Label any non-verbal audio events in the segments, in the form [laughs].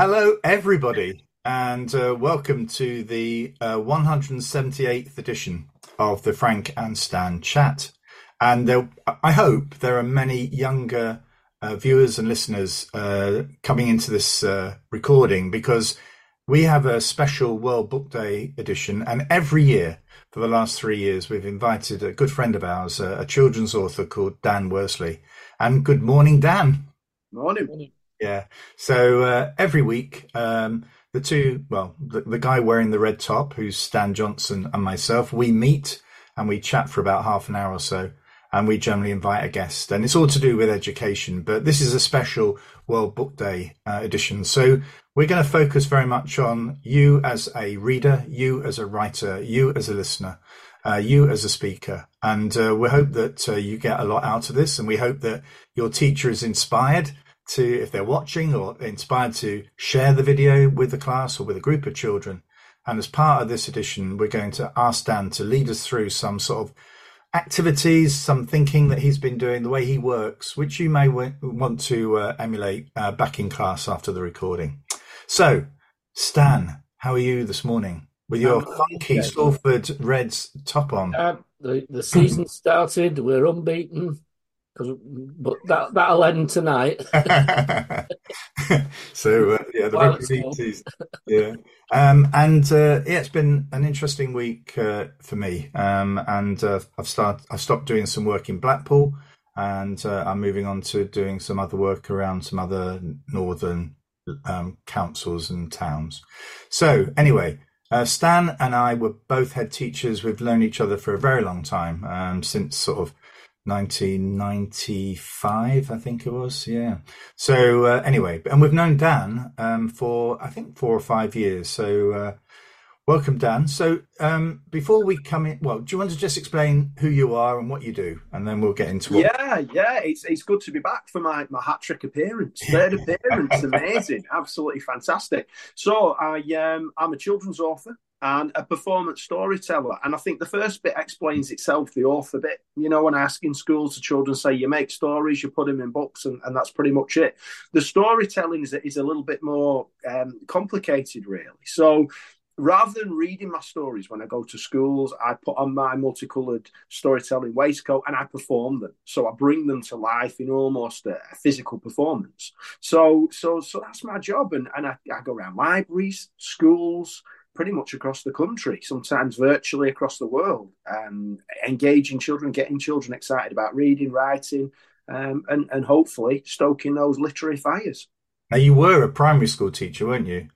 Hello, everybody, and uh, welcome to the uh, 178th edition of the Frank and Stan Chat. And there, I hope there are many younger uh, viewers and listeners uh, coming into this uh, recording because we have a special World Book Day edition, and every year for the last three years, we've invited a good friend of ours, a children's author called Dan Worsley. And good morning, Dan. Morning. Yeah. So uh, every week, um, the two, well, the, the, guy wearing the red top, who's Stan Johnson, and myself, we meet and we chat for about half an hour or so. And we generally invite a guest, and it's all to do with education. But this is a special World Book Day uh, edition. So we're going to focus very much on you as a reader, you as a writer, you as a listener, uh, you as a speaker. And uh, we hope that uh, you get a lot out of this. And we hope that your teacher is inspired to, if they're watching or inspired to share the video with the class or with a group of children. And as part of this edition, we're going to ask Dan to lead us through some sort of activities, some thinking that he's been doing, the way he works, which you may w- want to uh, emulate uh, back in class after the recording. So, Stan, how are you this morning with your um, funky Salford Reds top on? Uh, the the season started. We're unbeaten but that that'll end tonight. [laughs] so uh, yeah, the rugby [laughs] yeah, um, and uh, yeah, it's been an interesting week uh, for me. Um, and uh, I've started, I've stopped doing some work in Blackpool, and uh, I'm moving on to doing some other work around some other northern um, councils and towns. So anyway. Uh, Stan and I were both head teachers. We've known each other for a very long time, um, since sort of 1995, I think it was. Yeah. So uh, anyway, and we've known Dan um, for I think four or five years. So uh, welcome, Dan. So um, before we come in, well, do you want to just explain who you are and what you do, and then we'll get into what... Yeah, yeah. It's it's good to be back for my my hat trick appearance. [laughs] Third appearance, amazing, absolutely fantastic. So I um I'm a children's author and a performance storyteller. And I think the first bit explains itself, the author bit. You know, when I ask in schools, the children say, you make stories, you put them in books, and, and that's pretty much it. The storytelling is, is a little bit more um, complicated, really. So rather than reading my stories when I go to schools, I put on my multicolored storytelling waistcoat and I perform them. So I bring them to life in almost a, physical performance. So, so, so that's my job. And, and I, I go around libraries, schools, pretty much across the country, sometimes virtually across the world, um, engaging children, getting children excited about reading, writing, um, and, and hopefully stoking those literary fires. Now, you were a primary school teacher, weren't you?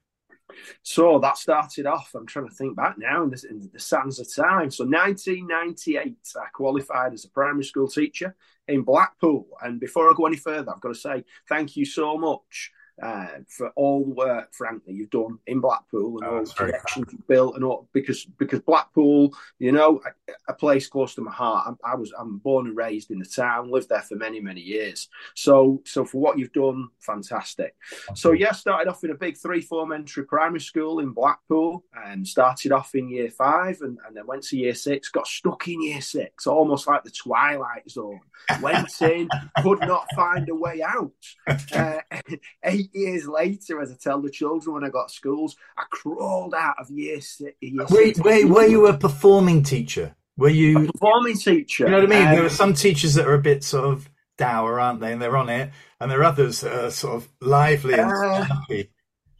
So that started off, I'm trying to think back now in the, in the sands of time. So 1998, I qualified as a primary school teacher in Blackpool. And before I go any further, I've got to say thank you so much uh, for all the work, frankly, you've done in Blackpool and oh, all the connections you've built, and all because because Blackpool, you know, a, a place close to my heart. I, I, was I'm born and raised in the town, lived there for many many years. So so for what you've done, fantastic. So yeah, started off in a big three form entry primary school in Blackpool, and started off in year five, and, and then went to year six. Got stuck in year six, almost like the Twilight Zone. Went in, could not find a way out. [laughs] Uh, [laughs] eight years later, as I tell the children when I got schools, I crawled out of year six. Year wait, six. wait, were you a performing teacher? Were you a performing teacher? You know what I mean? Um, there are some teachers that are a bit sort of dour, aren't they? And they're on it, and there are others that are sort of lively and uh, happy.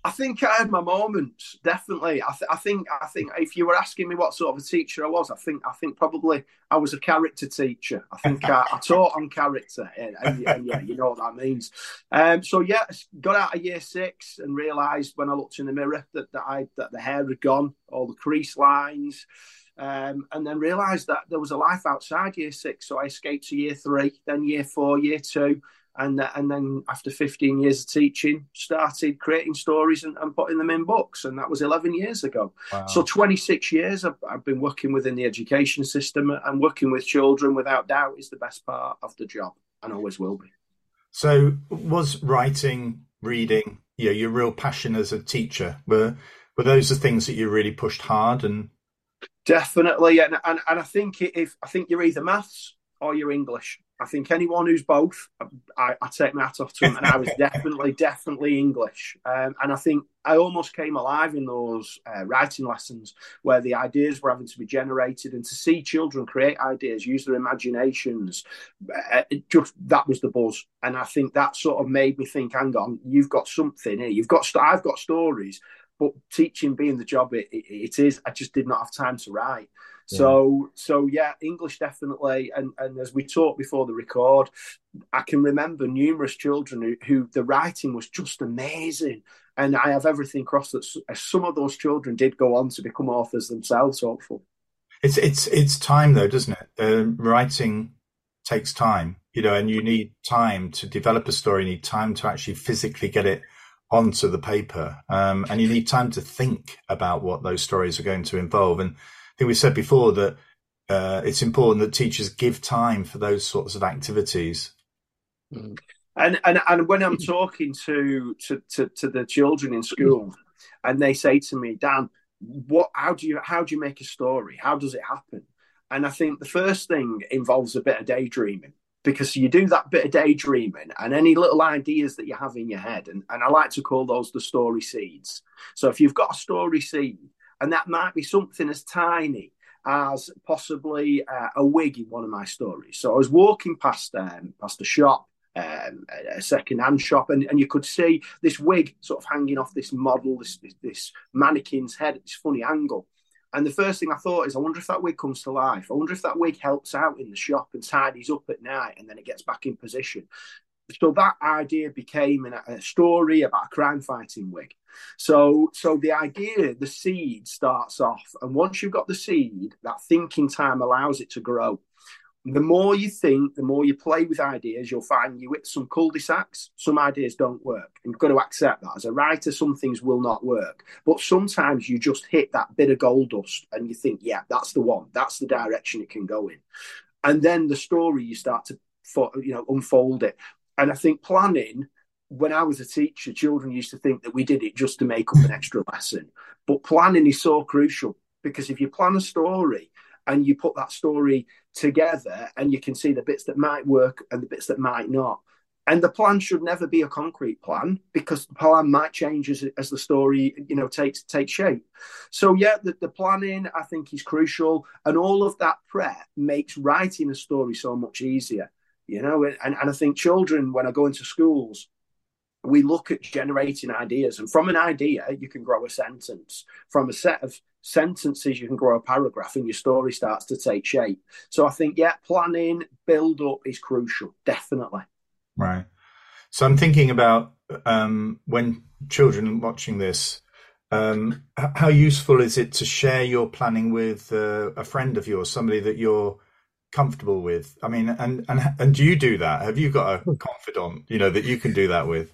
I think I had my moments, definitely. I, th- I, think I think if you were asking me what sort of a teacher I was, I think I think probably I was a character teacher. I think I, I taught on character, and, and, and, yeah, you know what that means. Um, so yeah, got out of year six and realised when I looked in the mirror that that I that the hair had gone, all the crease lines. Um, and then realised that there was a life outside year six. So I escaped to year three, then year four, year two, and uh, and then after 15 years of teaching started creating stories and, and, putting them in books. And that was 11 years ago. Wow. so 26 years I've, I've, been working within the education system and working with children without doubt is the best part of the job and always will be. So was writing reading you know, your real passion as a teacher were were those the things that you really pushed hard and? Definitely. And and, and i think if i think you're either maths or you're english I think anyone who's both, I, I, take my hat off to them. And I was definitely, [laughs] definitely English. Um, and I think I almost came alive in those uh, writing lessons where the ideas were having to be generated and to see children create ideas, use their imaginations. Uh, just that was the buzz. And I think that sort of made me think, hang on, you've got something here. You've got, I've got stories, but teaching being the job it, it, it is, I just did not have time to write. So so yeah, English definitely. And and as we talked before the record, I can remember numerous children who, who the writing was just amazing. And I have everything crossed that some of those children did go on to become authors themselves. Hopefully, It's it's it's time though, doesn't it? Uh, writing takes time, you know, and you need time to develop a story. You need time to actually physically get it onto the paper, um, and you need time to think about what those stories are going to involve. And think we said before that uh, it's important that teachers give time for those sorts of activities. Mm. And and and when I'm talking to to to, to the children in school, and they say to me, Dan, what? How do you how do you make a story? How does it happen? And I think the first thing involves a bit of daydreaming because you do that bit of daydreaming and any little ideas that you have in your head, and, and I like to call those the story seeds. So if you've got a story seed, and that might be something as tiny as possibly uh, a wig in one of my stories. So I was walking past um, past a shop, um, a second-hand shop, and, and you could see this wig sort of hanging off this model, this, this, this mannequin's head at this funny angle. And the first thing I thought is, I wonder if that wig comes to life. I wonder if that wig helps out in the shop and tidies up at night, and then it gets back in position. So that idea became a story about a crime fighting wig. So, so the idea, the seed starts off, and once you've got the seed, that thinking time allows it to grow. The more you think, the more you play with ideas, you'll find you hit some cul-de-sacs. Some ideas don't work. And you've got to accept that. As a writer, some things will not work. But sometimes you just hit that bit of gold dust and you think, yeah, that's the one. That's the direction it can go in. And then the story, you start to you know unfold it. And I think planning, when I was a teacher, children used to think that we did it just to make up an extra lesson. But planning is so crucial because if you plan a story and you put that story together and you can see the bits that might work and the bits that might not. And the plan should never be a concrete plan because the plan might change as, as the story, you know, takes takes shape. So yeah, the, the planning I think is crucial, and all of that prep makes writing a story so much easier you know and, and i think children when i go into schools we look at generating ideas and from an idea you can grow a sentence. From a set of sentences you can grow a paragraph and your story starts to take shape. So i think yeah planning build up is crucial definitely. Right. So i'm thinking about um, when children watching this um, how useful is it to share your planning with uh, a friend of yours somebody that you're comfortable with? I mean, and and and do you do that? Have you got a hmm. confidant, you know, that you can do that with?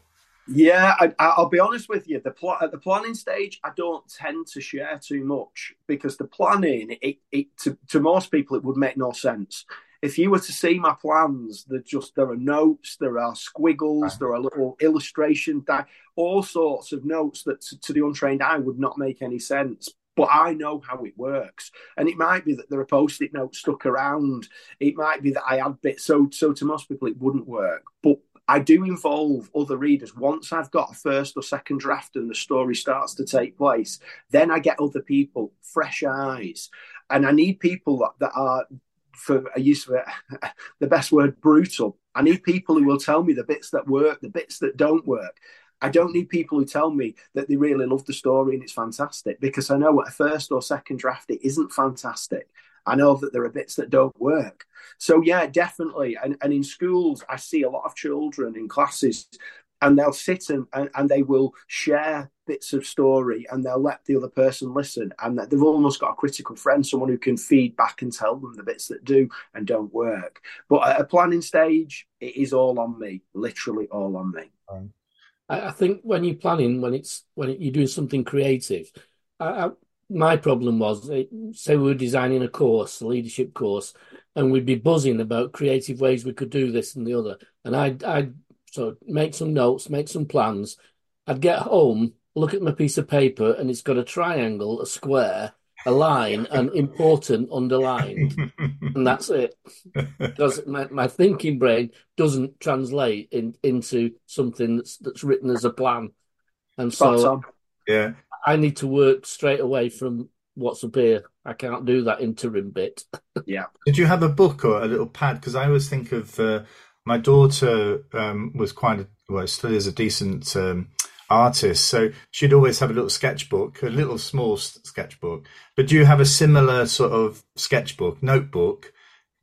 Yeah, I, will be honest with you. The pl- at the planning stage, I don't tend to share too much because the planning, it, it to, to most people, it would make no sense. If you were to see my plans, there just there are notes, there are squiggles, right. there are little illustration, all sorts of notes that to, to the untrained eye would not make any sense but I know how it works. And it might be that there are post-it notes stuck around. It might be that I add bits. So, so to most people, it wouldn't work. But I do involve other readers. Once I've got a first or second draft and the story starts to take place, then I get other people, fresh eyes. And I need people that, that are, for a use of [laughs] the best word, brutal. I need people who will tell me the bits that work, the bits that don't work. I don't need people who tell me that they really love the story and it's fantastic because I know at a first or second draft it isn't fantastic. I know that there are bits that don't work. So yeah, definitely. And, and in schools, I see a lot of children in classes and they'll sit and, and, and, they will share bits of story and they'll let the other person listen and that they've almost got a critical friend someone who can feed back and tell them the bits that do and don't work but at a planning stage it is all on me literally all on me I, I think when you're planning, when it's when it, you're doing something creative, I, I, my problem was, it, say we were designing a course, a leadership course, and we'd be buzzing about creative ways we could do this and the other, and I'd I'd so make some notes, make some plans. I'd get home, look at my piece of paper, and it's got a triangle, a square, a line and important underlined, [laughs] and that's it. Because my, my thinking brain doesn't translate in, into something that's that's written as a plan, and so yeah, I need to work straight away from what's up here. I can't do that interim bit. [laughs] yeah. Did you have a book or a little pad? Because I always think of uh, my daughter um, was quite a, well, still is a decent um, artist, so she'd always have a little sketchbook, a little small sketchbook. But do you have a similar sort of sketchbook, notebook?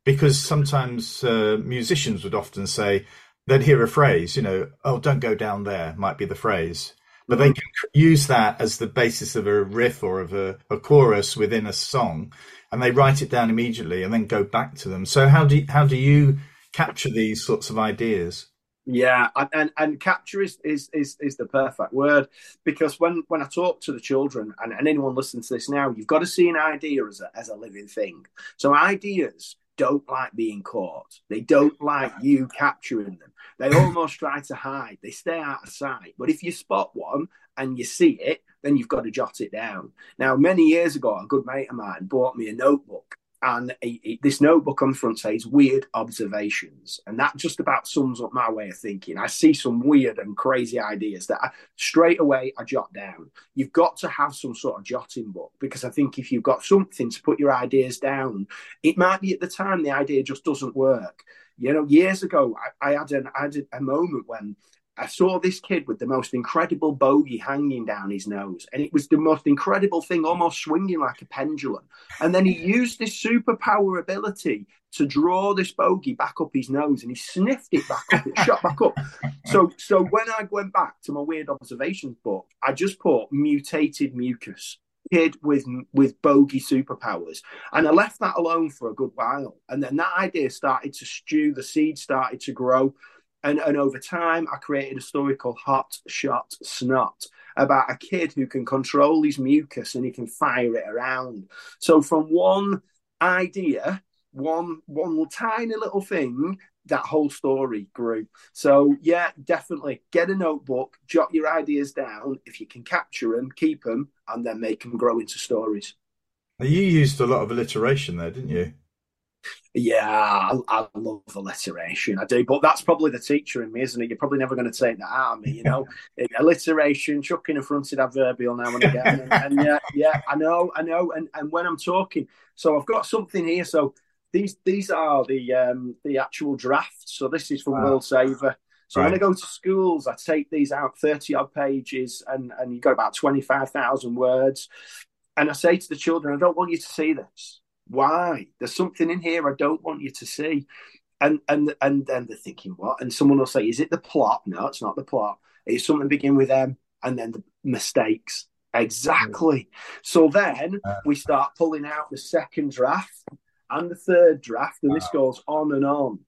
Because sometimes uh, musicians would often say they'd hear a phrase, you know, "Oh, don't go down there," might be the phrase but they can use that as the basis of a riff or of a, a, chorus within a song, and they write it down immediately and then go back to them. So how do you, how do you capture these sorts of ideas? Yeah, and and capture is is is, is the perfect word because when when I talk to the children and, and anyone listening to this now, you've got to see an idea as a as a living thing. So ideas don't like being caught. They don't like you capturing them. They almost try to hide. They stay out of sight. But if you spot one and you see it, then you've got to jot it down. Now, many years ago, a good mate of mine bought me a notebook and this notebook on the front says weird observations. And that just about sums up my way of thinking. I see some weird and crazy ideas that I, straight away i jot down. You've got to have some sort of jotting book because i think if you've got something to put your ideas down it might be at the time the idea just doesn't work. You know years ago i, I had an I had a moment when I saw this kid with the most incredible bogey hanging down his nose, and it was the most incredible thing, almost swinging like a pendulum. And then he [laughs] used this superpower ability to draw this bogey back up his nose, and he sniffed it back up. It shot back up. [laughs] So, so when I went back to my weird observations book, I just put mutated mucus kid with with bogey superpowers and i left that alone for a good while and then that idea started to stew the seed started to grow and, and over time, I created a story called Hot Shot Snot about a kid who can control his mucus and he can fire it around. So from one idea, one one tiny little thing, that whole story grew. So yeah, definitely get a notebook, jot your ideas down. If you can capture them, keep them, and then make them grow into stories. You used a lot of alliteration there, didn't you? Yeah, I, I, love alliteration. I do, but that's probably the teacher in me, isn't it? You're probably never going to take that out of me, you know. [laughs] alliteration, chucking a fronted adverbial now and again, and, and, yeah, yeah, I know, I know. And and when I'm talking, so I've got something here. So these these are the um the actual drafts. So this is from wow. World Saver. So right. when I go to schools, I take these out, thirty odd pages, and and you got about twenty five thousand words, and I say to the children, I don't want you to see this. Why? There's something in here I don't want you to see. And and and then they're thinking, what? And someone will say, Is it the plot? No, it's not the plot. It's something to begin with M and then the mistakes. Exactly. So then we start pulling out the second draft and the third draft, and this goes on and on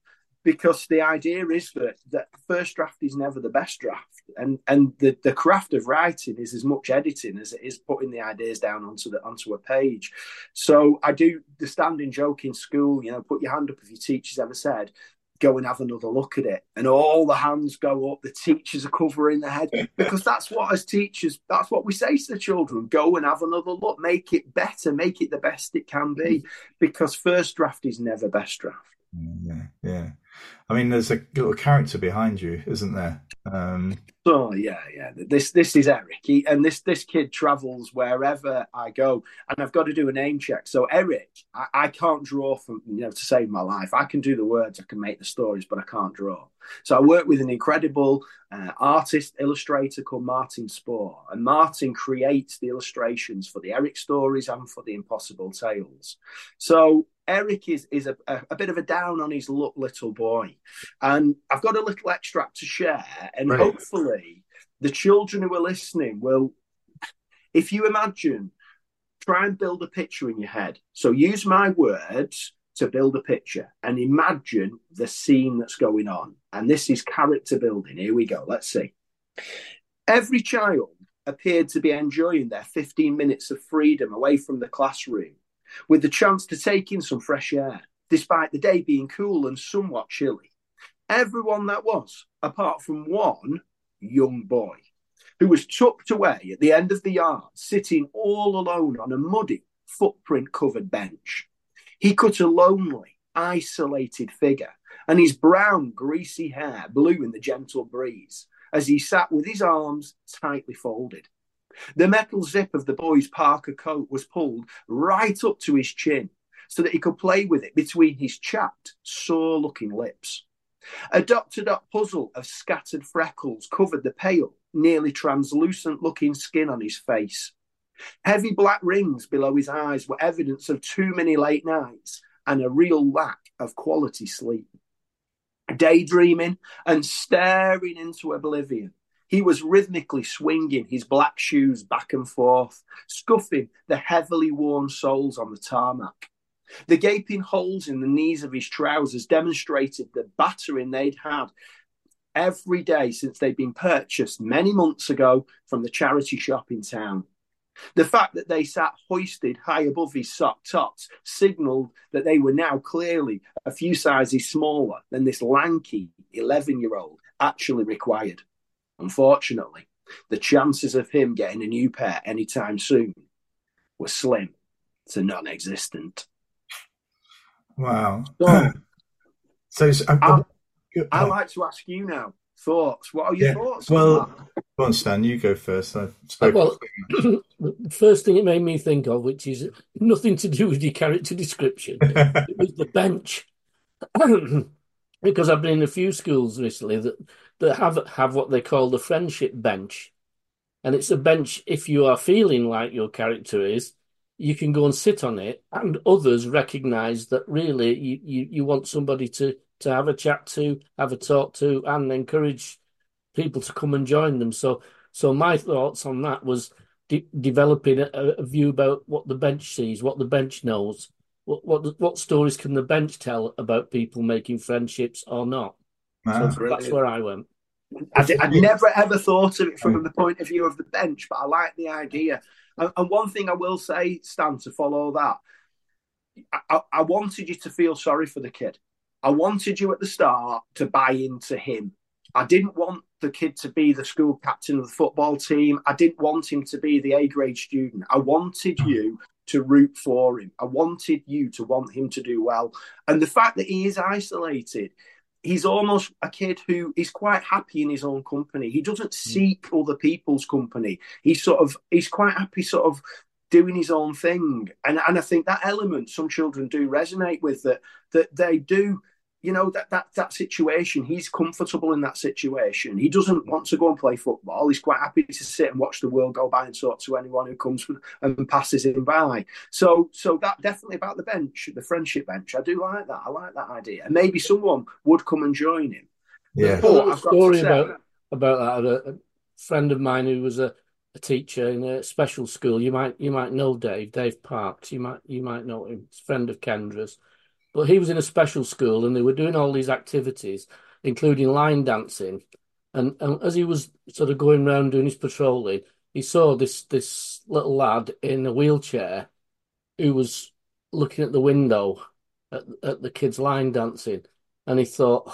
because the idea is that the first draft is never the best draft and and the, the craft of writing is as much editing as it is putting the ideas down onto the onto a page. So i do the standing joke in school you know put your hand up if your teacher's ever said go and have another look at it. And all the hands go up the teachers are covering their head [laughs] because that's what as teachers that's what we say to the children go and have another look. Make it better make it the best it can be. Mm-hmm. Because first draft is never best draft. Yeah yeah I mean, there's a little character behind you, isn't there? Um... Oh yeah, yeah. This this is Eric, he, and this this kid travels wherever I go, and I've got to do a name check. So Eric, I, I can't draw from you know to save my life. I can do the words, I can make the stories, but I can't draw. So I work with an incredible uh, artist illustrator called Martin Spohr, and Martin creates the illustrations for the Eric stories and for the Impossible Tales. So Eric is is a, a, a, bit of a down on his luck little boy, and I've got a little extract to share, and right. hopefully the children who are listening will, if you imagine, try and build a picture in your head. So use my words to build a picture and imagine the scene that's going on. And this is character building. Here we go. Let's see. Every child appeared to be enjoying their 15 minutes of freedom away from the classroom with the chance to take in some fresh air, despite the day being cool and somewhat chilly. Everyone that was, apart from one young boy, who was tucked away at the end of the yard, sitting all alone on a muddy, footprint covered bench. He cut a lonely, isolated figure, and his brown, greasy hair blew in the gentle breeze as he sat with his arms tightly folded. The metal zip of the boy's parka coat was pulled right up to his chin so that he could play with it between his chapped, sore looking lips. A dot to dot puzzle of scattered freckles covered the pale, nearly translucent looking skin on his face. Heavy black rings below his eyes were evidence of too many late nights and a real lack of quality sleep. Daydreaming and staring into oblivion, he was rhythmically swinging his black shoes back and forth, scuffing the heavily worn soles on the tarmac. The gaping holes in the knees of his trousers demonstrated the battering they'd had every day since they'd been purchased many months ago from the charity shop in town. The fact that they sat hoisted high above his sock tops signalled that they were now clearly a few sizes smaller than this lanky 11 year old actually required. Unfortunately, the chances of him getting a new pair anytime soon were slim to non existent. Wow. So, [clears throat] so I, uh, I, oh. like to ask you now thoughts. What are your yeah. thoughts? Well, go on, Stan. You go first. I well, [clears throat] the first thing it made me think of, which is nothing to do with your character description, [laughs] it was the bench. [clears throat] because I've been in a few schools recently that, that have have what they call the friendship bench, and it's a bench if you are feeling like your character is, you can go and sit on it, and others recognise that really you, you, you want somebody to to have a chat to, have a talk to, and encourage people to come and join them. So, so my thoughts on that was de- developing a, a, view about what the bench sees, what the bench knows, what what what stories can the bench tell about people making friendships or not. Ah, so that's where I went. I'd, I'd, never ever thought of it from the point of view of the bench, but I like the idea. And, and one thing I will say, Stan, to follow that, I, I wanted you to feel sorry for the kid. I wanted you at the start to buy into him. I didn't want the kid to be the school captain of the football team. I didn't want him to be the A grade student. I wanted you to root for him. I wanted you to want him to do well. And the fact that he is isolated, he's almost a kid who is quite happy in his own company. He doesn't hmm. seek other people's company. He's sort of he's quite happy sort of doing his own thing. And and I think that element some children do resonate with that that they do you know that that that situation he's comfortable in that situation. He doesn't want to go and play football. He's quite happy to sit and watch the world go by and talk to anyone who comes and passes him by. So so that definitely about the bench the friendship bench. I do like that. I like that idea. And maybe someone would come and join him. Yeah. But a story about about that? A, a friend of mine who was a a teacher in a special school. You might you might know Dave, Dave Parks. You might you might know him. He's a friend of Kendra's. But he was in a special school and they were doing all these activities, including line dancing. And, and as he was sort of going around doing his patrolling, he saw this this little lad in a wheelchair who was looking at the window at, at the kids line dancing. And he thought,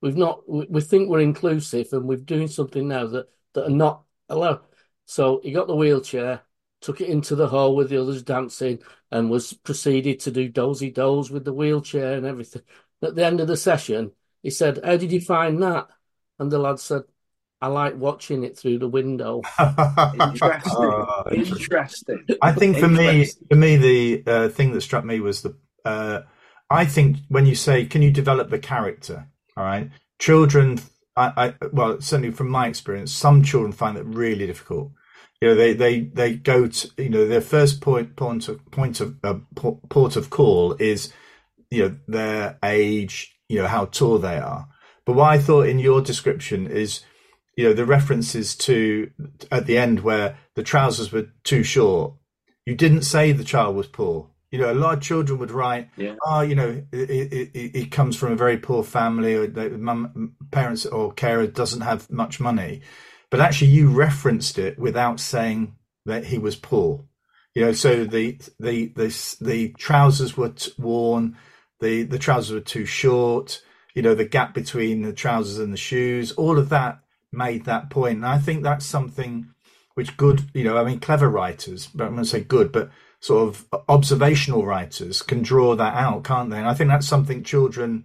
we've not, we, we think we're inclusive and we're doing something now that, that are not allowed. So he got the wheelchair, took it into the hall with the others dancing, and was proceeded to do do-si-dos with the wheelchair and everything. At the end of the session, he said, How did you find that? And the lad said, I like watching it through the window. [laughs] interesting. Oh, interesting. I think for me, for me, the uh, thing that struck me was the. Uh, I think when you say, "Can you develop the character?" All right, children. I, I well, certainly from my experience, some children find that really difficult you know they they they go to you know their first point point of point of uh, port of call is you know their age you know how tall they are. But what i thought in your description is you know the references to at the end where the trousers were too short. You didn't say the child was poor. You know a lot of children would write yeah. oh you know it, it, it, comes from a very poor family or the mum, parents or carer doesn't have much money but actually you referenced it without saying that he was poor. You know, so the the the the trousers were worn, the the trousers were too short. You know, the gap between the trousers and the shoes, all of that made that point. And I think that's something which good, you know, I mean, clever writers, but I'm going to say good, but sort of observational writers can draw that out, can't they? And I think that's something children,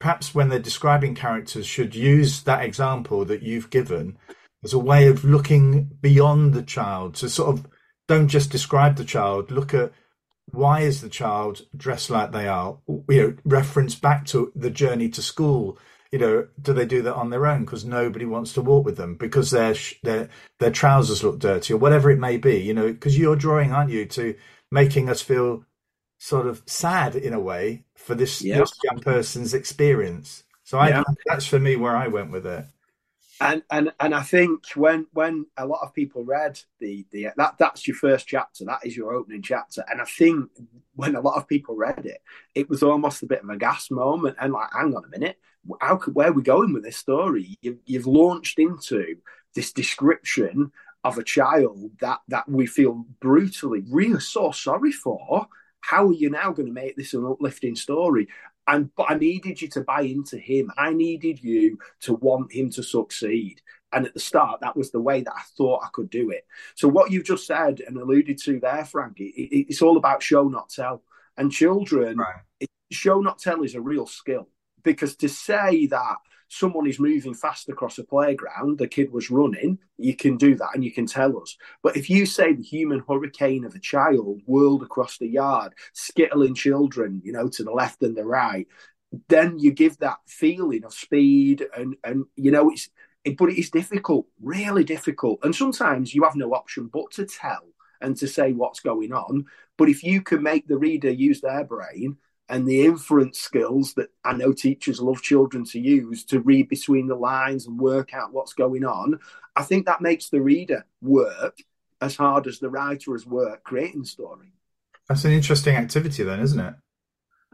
perhaps when they're describing characters, should use that example that you've given as a way of looking beyond the child to sort of don't just describe the child, look at why is the child dressed like they are? You know, reference back to the journey to school. You know, do they do that on their own because nobody wants to walk with them because their their their trousers look dirty or whatever it may be? You know, because you're drawing, aren't you, to making us feel sort of sad in a way for this, young person's experience. So I that's for me where I went with it and and and I think when when a lot of people read the the that that's your first chapter, that is your opening chapter, and I think when a lot of people read it, it was almost a bit of a gas moment, and like, hang on a minute, how could where are we going with this story? You've you've launched into this description of a child that that we feel brutally, really so sorry for. How are you now going to make this an uplifting story? And but I needed you to buy into him. I needed you to want him to succeed. And at the start, that was the way that I thought I could do it. So what you've just said and alluded to there, Frank, it, it, it's all about show not tell. And children, right. it, show not tell is a real skill because to say that someone is moving fast across a playground, the kid was running, you can do that and you can tell us. But if you say the human hurricane of a child whirled across the yard, skittling children, you know, to the left and the right, then you give that feeling of speed and and you know it's it, but it is difficult, really difficult. And sometimes you have no option but to tell and to say what's going on. But if you can make the reader use their brain and the inference skills that I know teachers love children to use to read between the lines and work out what's going on, I think that makes the reader work as hard as the writer has worked creating the story. That's an interesting activity, then, isn't it?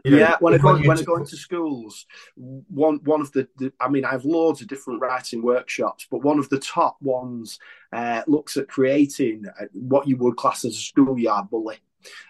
You know, yeah, when I go when I go into schools, one one of the, the, I mean, I have loads of different writing workshops, but one of the top ones uh, looks at creating uh, what you would class as a schoolyard bully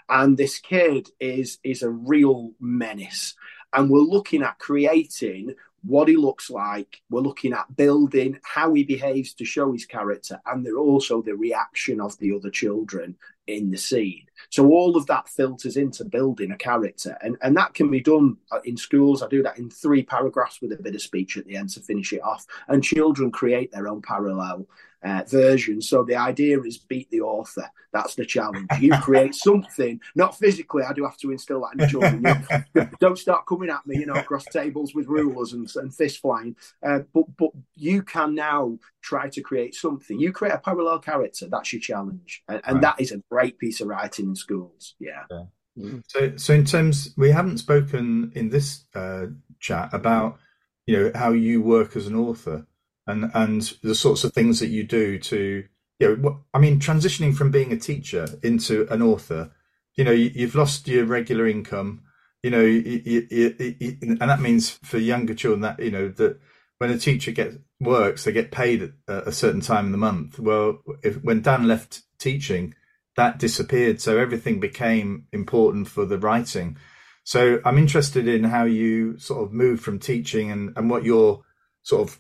and this kid is is a real menace. And we're looking at creating what he looks like. We're looking at building how he behaves to show his character and they're also the reaction of the other children in the scene. So all of that filters into building a character. And and that can be done uh, in schools. I do that in three paragraphs with a bit of speech at the end to finish it off. And children create their own parallel uh, version. So the idea is beat the author. That's the challenge. You create something, not physically. I do have to instill that in the children. You know, [laughs] don't start coming at me, you know, across tables with rulers and, and fist flying. Uh, but but you can now try to create something. You create a parallel character. That's your challenge, and, and right. that is a great piece of writing in schools. Yeah. yeah. Mm-hmm. So, so in terms, we haven't spoken in this uh, chat about you know how you work as an author and and the sorts of things that you do to you know i mean transitioning from being a teacher into an author you know you, have lost your regular income you know you, you, and that means for younger children that you know that when a teacher gets works they get paid at a certain time in the month. Well if, when dan left teaching that disappeared so everything became important for the writing. So i'm interested in how you sort of move from teaching and and what your sort of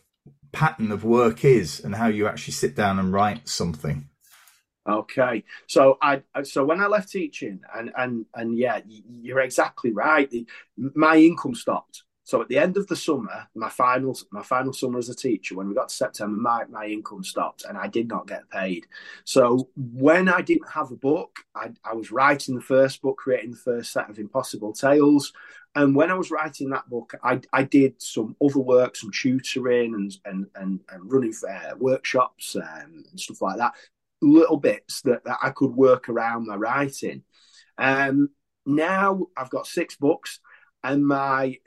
pattern of work is and how you actually sit down and write something. Okay, so I so when I left teaching, and and and yeah, you're exactly right. My income stopped. So at the end of the summer, my final my final summer as a teacher, when we got to September, my, my income stopped and I did not get paid. So when I didn't have a book, I, I was writing the first book, creating the first set of Impossible Tales. And when I was writing that book, I, I did some other work, some tutoring and and and, and running uh, workshops and stuff like that. Little bits that, that I could work around my writing. Um, now I've got six books, and my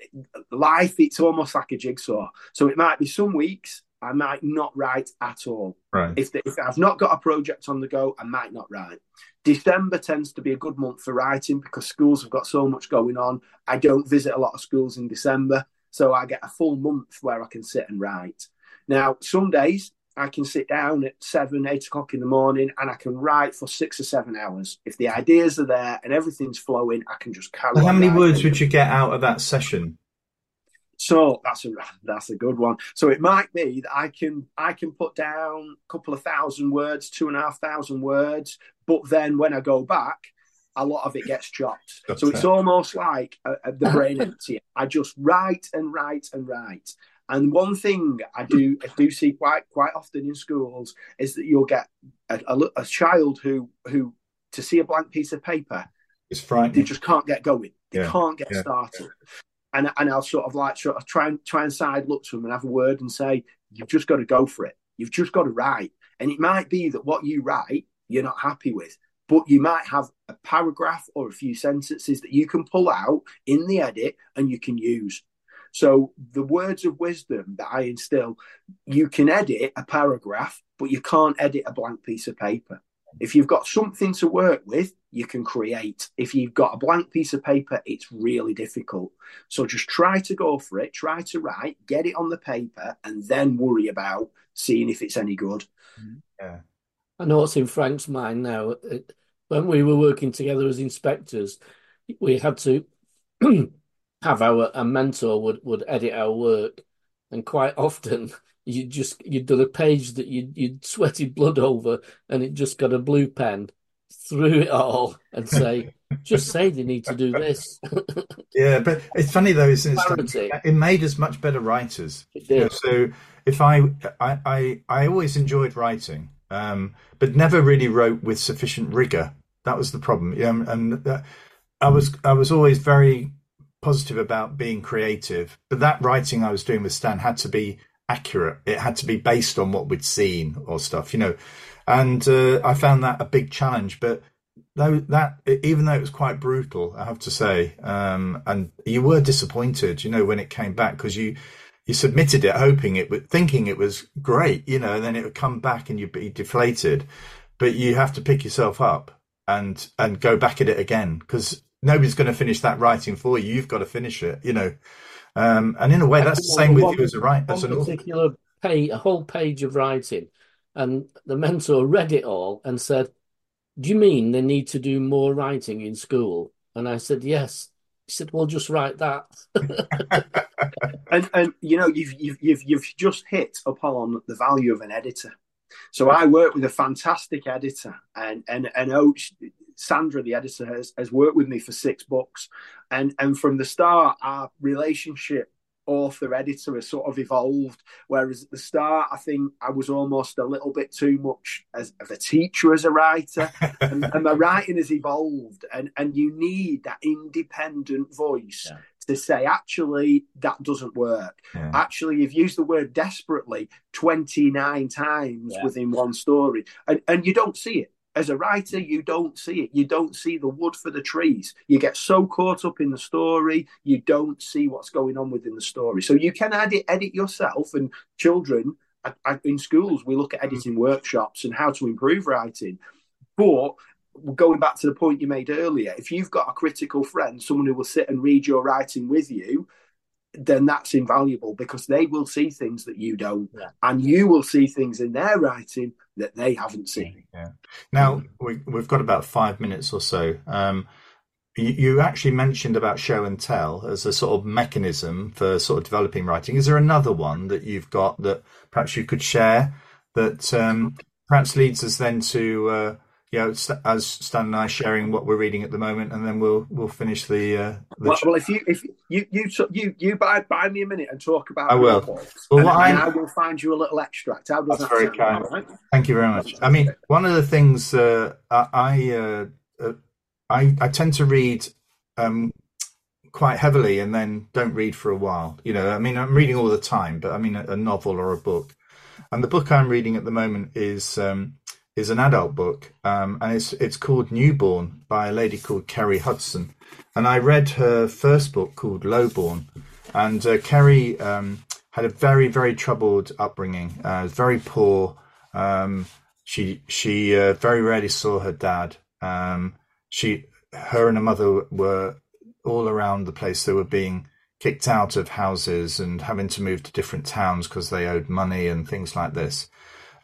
life it's almost like a jigsaw. So it might be some weeks I might not write at all. Right. If, the, if I've not got a project on the go, I might not write. December tends to be a good month for writing because schools have got so much going on. I don't visit a lot of schools in December, so I get a full month where I can sit and write. Now, some days I can sit down at seven, eight o'clock in the morning and I can write for six or seven hours. If the ideas are there and everything's flowing, I can just carry How many words would you get out of that session? So that's a that's a good one. So it might be that I can I can put down a couple of thousand words, two and a half thousand words, but then when I go back, a lot of it gets chopped. [laughs] That's so it's almost like uh, uh the brain empty. I just write and write and write. And one thing I do I do see quite quite often in schools is that you'll get a, a, a child who who to see a blank piece of paper, it's frightening. They just can't get going. They yeah. can't get yeah. started. And and I'll sort of like sort of try and try and side look to them and have a word and say, you've just got to go for it. You've just got to write. And it might be that what you write you're not happy with, but you might have a paragraph or a few sentences that you can pull out in the edit and you can use. So the words of wisdom that I instill, you can edit a paragraph, but you can't edit a blank piece of paper. If you've got something to work with, you can create. If you've got a blank piece of paper, it's really difficult. So just try to go for it, try to write, get it on the paper, and then worry about seeing if it's any good. Mm-hmm. Yeah. I know what's in Frank's mind now. Uh, when we were working together as inspectors, we had to [clears throat] have our a mentor would, would edit our work, and quite often [laughs] you just you'd done a page that you you'd sweated blood over, and it just got a blue pen through it all and say, just say they need to do this. [laughs] yeah, but it's funny though, isn't it? It made us much better writers. It did. You know, so if I, I I I always enjoyed writing um, but never really wrote with sufficient rigor. That was the problem. Yeah, and uh, I was I was always very positive about being creative, but that writing I was doing with Stan had to be accurate. It had to be based on what we'd seen or stuff, you know. And uh, I found that a big challenge. But though that, even though it was quite brutal, I have to say, um, and you were disappointed, you know, when it came back because you you submitted it hoping it would thinking it was great you know and then it would come back and you'd be deflated. But you have to pick yourself up and and go back at it again because nobody's going to finish that writing for you. You've got to finish it you know. Um, and in a way that's the same with you as a writer as an particular pay a whole page of writing and the mentor read it all and said do you mean they need to do more writing in school and i said yes he said, "Well, just write that." [laughs] and and you know you've you've you've you've just hit upon the value of an editor. So I work with a fantastic editor, and and and oh, Sandra, the editor, has has worked with me for six books, and and from the start, our relationship author editor has sort of evolved. Whereas at the start, I think I was almost a little bit too much as of a teacher as a writer, [laughs] and, and, my writing has evolved. And and you need that independent voice. Yeah. To say, actually, that doesn't work. Yeah. Actually, you've used the word desperately 29 times yeah. within one story, and, and you don't see it as a writer, you don't see it. You don't see the wood for the trees. You get so caught up in the story, you don't see what's going on within the story. So you can edit edit yourself. And children in schools, we look at mm-hmm. editing workshops and how to improve writing. But going back to the point you made earlier, if you've got a critical friend, someone who will sit and read your writing with you, then that's invaluable because they will see things that you don't, yeah. and you will see things in their writing that they haven't seen. Yeah. Now we, have got about five minutes or so. Um, you, you, actually mentioned about show and tell as a sort of mechanism for sort of developing writing. Is there another one that you've got that perhaps you could share that um, perhaps leads us then to uh, yeah, as Stan and I sharing what we're reading at the moment, and then we'll we'll finish the. Uh, the well, well, if you if you you you you buy buy me a minute and talk about. I will. well, and, I, I will find you a little extract. How does that's that very kind. Right? Thank you very much. I mean, one of the things uh, I uh, uh, I I tend to read um, quite heavily and then don't read for a while. You know, I mean, I'm reading all the time, but I mean a, a novel or a book. And the book I'm reading at the moment is um, is an adult book, um, and it's it's called Newborn by a lady called Kerry Hudson. And I read her first book called Lowborn, and uh, Kerry um, had a very very troubled upbringing, uh, very poor. Um, she she uh, very rarely saw her dad. Um, she her and her mother were all around the place. They were being kicked out of houses and having to move to different towns because they owed money and things like this.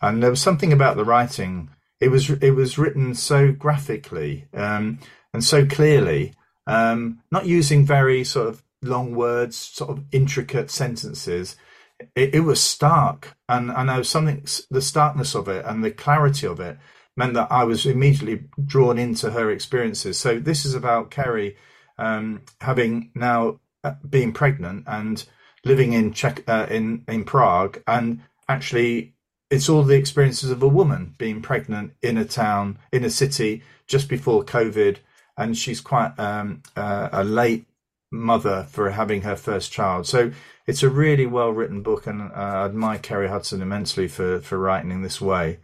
And there was something about the writing. It was it was written so graphically um, and so clearly, um, not using very sort of long words, sort of intricate sentences. It, it was stark, and I know something. The starkness of it and the clarity of it meant that I was immediately drawn into her experiences. So this is about Kerry um, having now uh, being pregnant and living in Czech uh, in in Prague, and actually it's all the experiences of a woman being pregnant in a town in a city just before COVID, and she's quite um, uh, a late mother for having her first child. So it's a really well written book, and uh, I admire Kerry Hudson immensely for for writing in this way.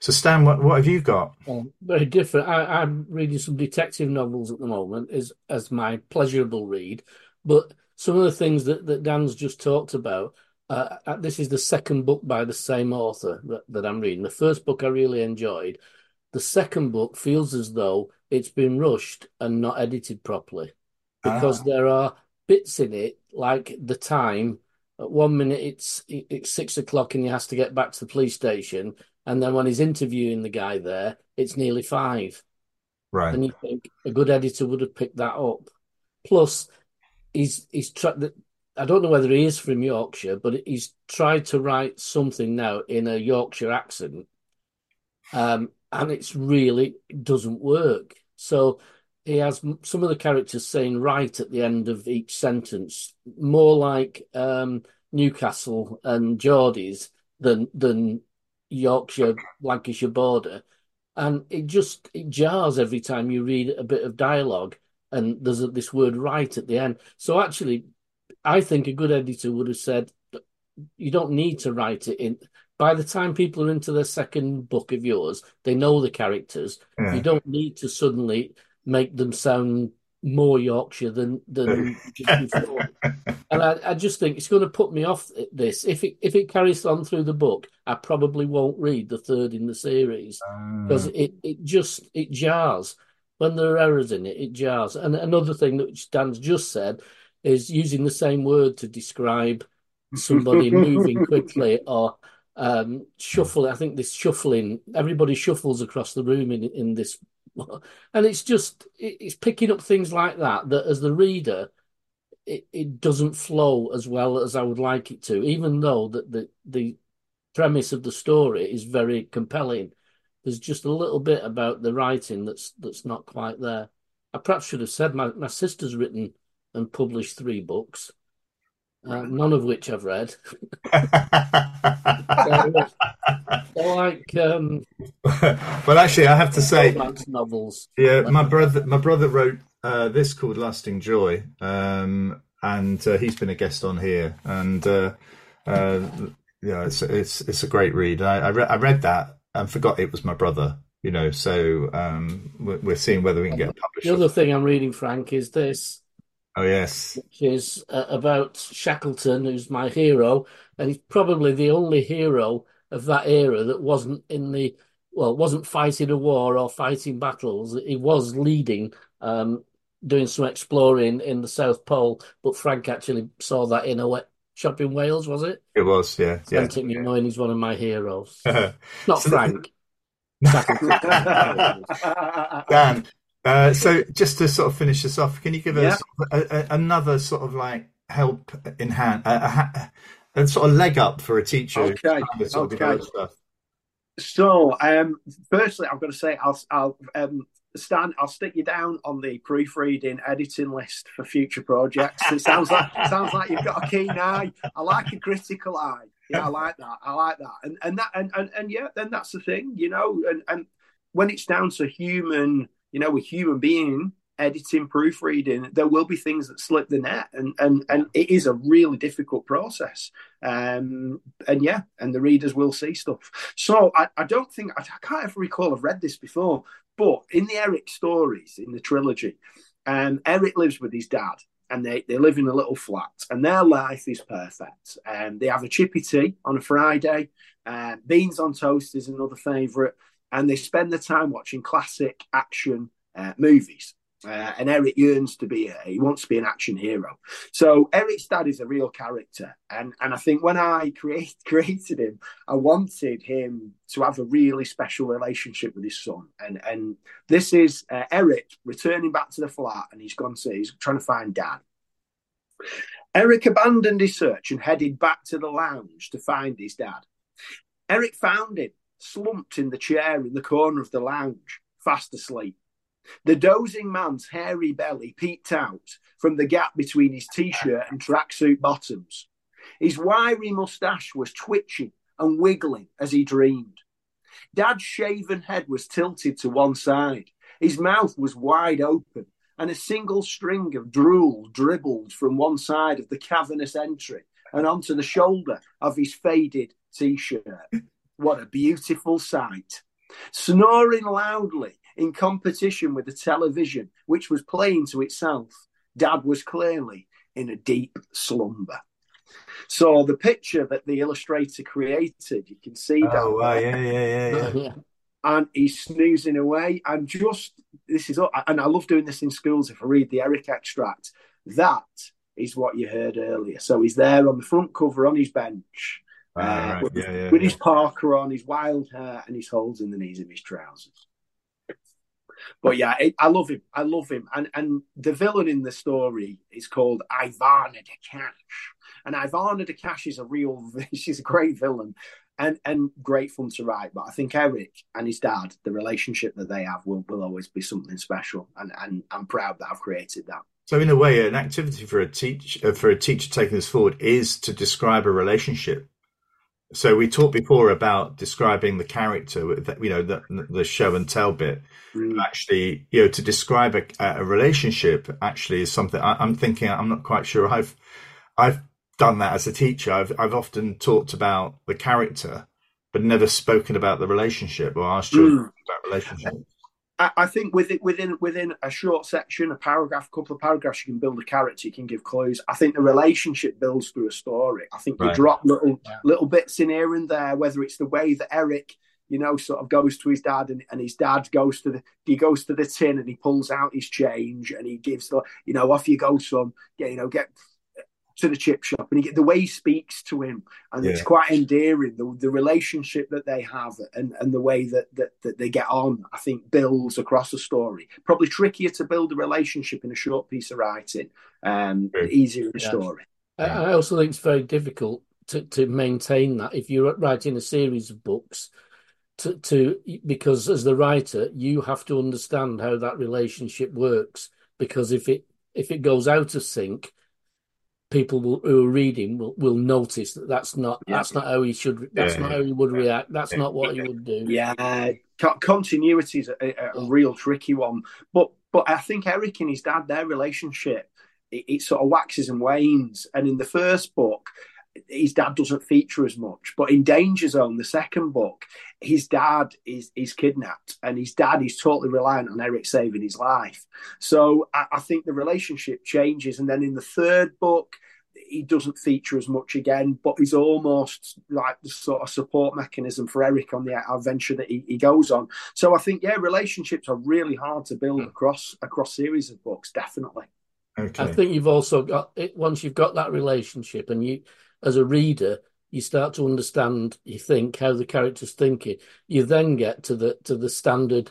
So, Stan, what, what have you got? Well, very different. I, am reading some detective novels at the moment as as my pleasurable read, but some of the things that, that Dan's just talked about. Uh, uh, this is the second book by the same author that, that I'm reading. The first book I really enjoyed. The second book feels as though it's been rushed and not edited properly because ah. there are bits in it like the time. At one minute it's it's six o'clock and he has to get back to the police station, and then when he's interviewing the guy there, it's nearly five. Right. And you think a good editor would have picked that up. Plus, he's he's tried. I don't know whether he is from Yorkshire, but he's tried to write something now in a Yorkshire accent, um, and it's really it doesn't work. So he has some of the characters saying right at the end of each sentence, more like um, Newcastle and Geordies than than Yorkshire Lancashire border, and it just it jars every time you read a bit of dialogue and there's a, this word right at the end. So actually, I think a good editor would have said you don't need to write it in. By the time people are into the second book of yours, they know the characters. Yeah. You don't need to suddenly make them sound more Yorkshire than than [laughs] before. and I, I, just think it's going to put me off this. If it if it carries on through the book, I probably won't read the third in the series because ah. it, it just it jars when there are errors in it. It jars. And another thing that Dan's just said is using the same word to describe somebody [laughs] moving quickly or um, shuffling. I think this shuffling. Everybody shuffles across the room in in this [laughs] and it's just it's picking up things like that that as the reader it, it doesn't flow as well as I would like it to, even though that the the premise of the story is very compelling. There's just a little bit about the writing that's that's not quite there. I perhaps should have said my, my sister's written and published three books, uh, none of which I've read. [laughs] so, like, um, well, actually, I have to say, novels. Yeah, my brother, my brother wrote uh, this called "Lasting Joy," um, and uh, he's been a guest on here, and uh, uh, yeah, it's it's it's a great read. I I, re- I read that and forgot it was my brother you know so um, we're, seeing whether we can get published the other thing i'm reading frank is this Oh yes, which is uh, about Shackleton, who's my hero, and he's probably the only hero of that era that wasn't in the well, wasn't fighting a war or fighting battles. He was leading, um, doing some exploring in the South Pole. But Frank actually saw that in a shop in Wales, was it? It was, yeah. Yeah. me knowing he's one of my heroes. [laughs] Not Frank. [laughs] Dan, uh, so just to sort of finish this off, can you give us a, a, another sort of like help in hand, a, a, sort of leg up for a teacher? Okay. okay. So, um, firstly, I've got to say, I'll, I'll um, Stan, I'll stick you down on the proofreading editing list for future projects. It sounds like sounds like you've got a keen eye. I like a critical eye. Yeah, I like that. I like that. And and that and and, and yeah, then that's the thing, you know. And and when it's down to human you know, a human being editing, proofreading, there will be things that slip the net, and and and it is a really difficult process. Um, and yeah, and the readers will see stuff. So I, I don't think I, I can't ever recall I've read this before, but in the Eric stories in the trilogy, um, Eric lives with his dad. And they, they live in a little flat, and their life is perfect. And um, they have a chippy tea on a Friday. Uh, beans on toast is another favourite and they spend the time watching classic action uh, movies. Uh, and Eric yearns to be a, he wants to be an action hero. So Eric's dad is a real character, and and I think when I create, [laughs] created him, I wanted him to have a really special relationship with his son. And and this is uh, Eric returning back to the flat, and he's gone to he's trying to find dad. Eric abandoned his search and headed back to the lounge to find his dad. Eric found him slumped in the chair in the corner of the lounge, fast asleep. The dozing man's hairy belly peeked out from the gap between his t shirt and tracksuit bottoms. His wiry moustache was twitching and wiggling as he dreamed. Dad's shaven head was tilted to one side. His mouth was wide open, and a single string of drool dribbled from one side of the cavernous entry and onto the shoulder of his faded t shirt. What a beautiful sight. Snoring loudly in competition with the television, which was playing to itself, Dad was clearly in a deep slumber. So the picture that the illustrator created, you can see that. Oh, wow. yeah, yeah, yeah, yeah. and he's snoozing away. And just this is, and I love doing this in schools. If I read the Eric extract, that is what you heard earlier. So he's there on the front cover on his bench. Ah, uh, right. with, Yeah, yeah, with yeah. his parker on, his wild hair, and his holes in the knees of his trousers. But yeah, it, I love him. I love him. And and the villain in the story is called Ivana de Cash. And Ivana de Cash is a real, [laughs] she's a great villain and and great fun to write. But I think Eric and his dad, the relationship that they have will, will always be something special. And, and I'm proud that I've created that. So, in a way, an activity for a teach uh, for a teacher taking this forward is to describe a relationship. So, we talked before about describing the character, you know, the, the show and tell bit. Mm. Actually, you know, to describe a, a relationship actually is something I, I'm thinking. I'm not quite sure. I've I've done that as a teacher. I've I've often talked about the character, but never spoken about the relationship or asked children about relationship. I, I think within within within a short section, a paragraph, a couple of paragraphs, you can build a character. You can give clues. I think the relationship builds through a story. I think you drop little Yeah. little bits in here and there, whether it's the way that Eric, you know, sort of goes to his dad, and, and his dad goes to the he goes to the tin and he pulls out his change and he gives the you know off you go son, get you know get to the chip shop and he get the way he speaks to him and it's quite endearing the, the relationship that they have and, and the way that, that that they get on i think builds across the story probably trickier to build a relationship in a short piece of writing um True. easier in a Yeah. story I, I also think it's very difficult to, to maintain that if you're writing a series of books. To, to because as the writer, you have to understand how that relationship works. Because if it if it goes out of sync, people will, who are reading will, will notice that that's not Yeah. that's not how he should that's Yeah, not how he would react. That's Yeah. not what he would do. yeah continuity is a, a, a real tricky one but but i think eric and his dad their relationship it, it sort of waxes and wanes and in the first book his dad doesn't feature as much. But in Danger Zone, the second book, his dad is is kidnapped, and his dad is totally reliant on Eric saving his life. So I, I think the relationship changes, and then in the third book. He doesn't feature as much again, but he's almost like the sort of support mechanism for Eric on the adventure that he, he goes on. So I think, yeah, relationships are really hard to build across across series of books. Definitely. Okay. I think you've also got it once you've got that relationship, and you, as a reader, you start to understand. You think how the character's thinking. You then get to the to the standard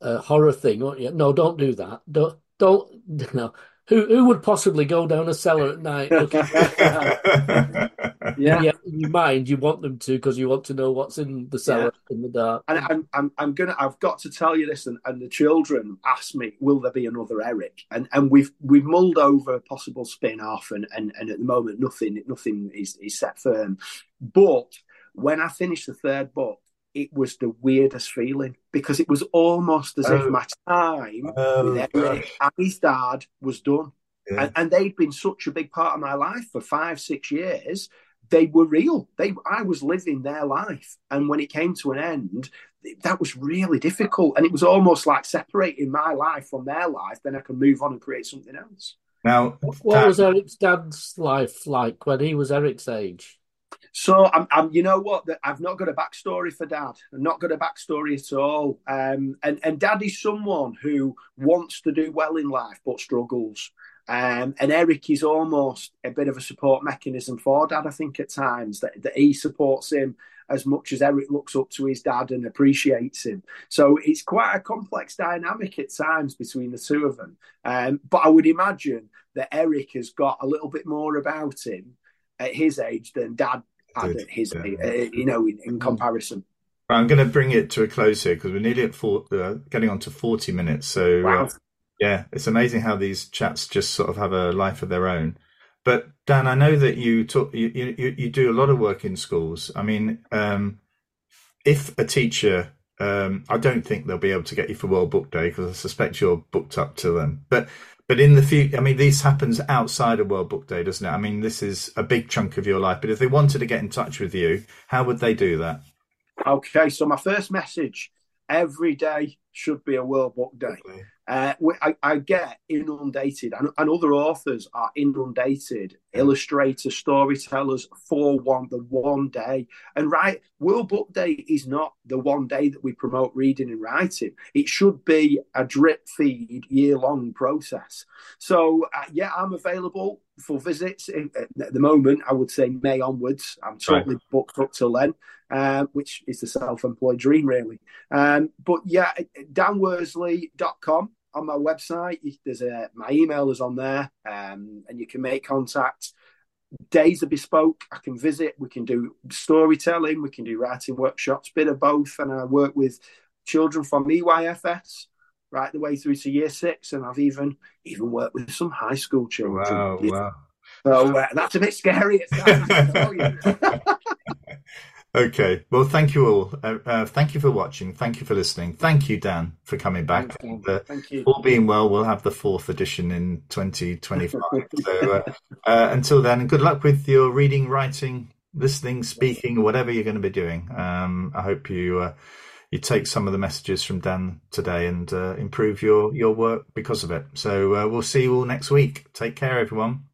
uh, horror thing. Won't you? No, don't do that. Don't don't. [laughs] No, who who would possibly go down a cellar at night? Looking [laughs] Yeah. yeah, in your mind, you want them to because you want to know what's in the cellar in the dark. And I'm, I'm, I'm gonna, I've got to tell you this, and, and the children asked me, "Will there be another Eric?" And and we've we've mulled over a possible spin off, and, and and at the moment, nothing nothing is is set firm. But when I finished the third book, it was the weirdest feeling because it was almost as Oh. if my time Oh, with Eric gosh. and his dad was done. Yeah. and, and they'd been such a big part of my life for five six years they were real they i was living their life and when it came to an end that was really difficult and it was almost like separating my life from their life then i can move on and create something else Now, What Dad- was Eric's dad's life like when he was Eric's age? So I'm, I'm, you know what? I've not got a backstory for Dad. I've not got a backstory at all. Um, and and Dad is someone who wants to do well in life but struggles. Um, and Eric is almost a bit of a support mechanism for Dad. I think at times that that he supports him as much as Eric looks up to his dad and appreciates him. So it's quite a complex dynamic at times between the two of them. Um, but I would imagine that Eric has got a little bit more about him at his age than Dad had at his yeah. age, uh, you know, in, in comparison. I'm going to bring it to a close here because we're nearly at four, uh, getting on to 40 minutes. So, uh, Wow. uh, yeah, it's amazing how these chats just sort of have a life of their own. But Dan, I know that you talk, you, you, you do a lot of work in schools. I mean, um, if a teacher, um, I don't think they'll be able to get you for World Book Day because I suspect you're booked up to them. But but in the future, I mean, this happens outside of World Book Day, doesn't it? I mean, this is a big chunk of your life. But if they wanted to get in touch with you, how would they do that? Okay, so my first message every day should be a World Book Day. Uh, I, I get inundated, and, and other authors are inundated, illustrators, storytellers for one the one day. And right, World Book Day is not the one day that we promote reading and writing. It should be a drip feed year long process. So uh, yeah, I'm available for visits. In- At the moment, I would say May onwards. I'm totally booked up till then, uh, which is the self-employed dream, really. Um, but yeah, danworsley.com on my website. There's a my email is on there, um, and you can make contact. Days are bespoke. I can visit. We can do storytelling. We can do writing workshops, bit of both. And I work with children from EYFS right the way through to year six, and I've even even worked with some high school children. Wow, wow. So uh, that's a bit scary. At times, I tell you. [laughs] Okay. Well, thank you all. Uh, uh, thank you for watching. Thank you for listening. Thank you, Dan, for coming back. Dan. And, uh, Thank you. all being well, we'll have the fourth edition in 2025. so uh, uh, until then, good luck with your reading, writing, listening, speaking, whatever you're going to be doing. Um, I hope you uh, you take some of the messages from Dan today and uh, improve your your work because of it. So uh, we'll see you all next week. Take care, everyone.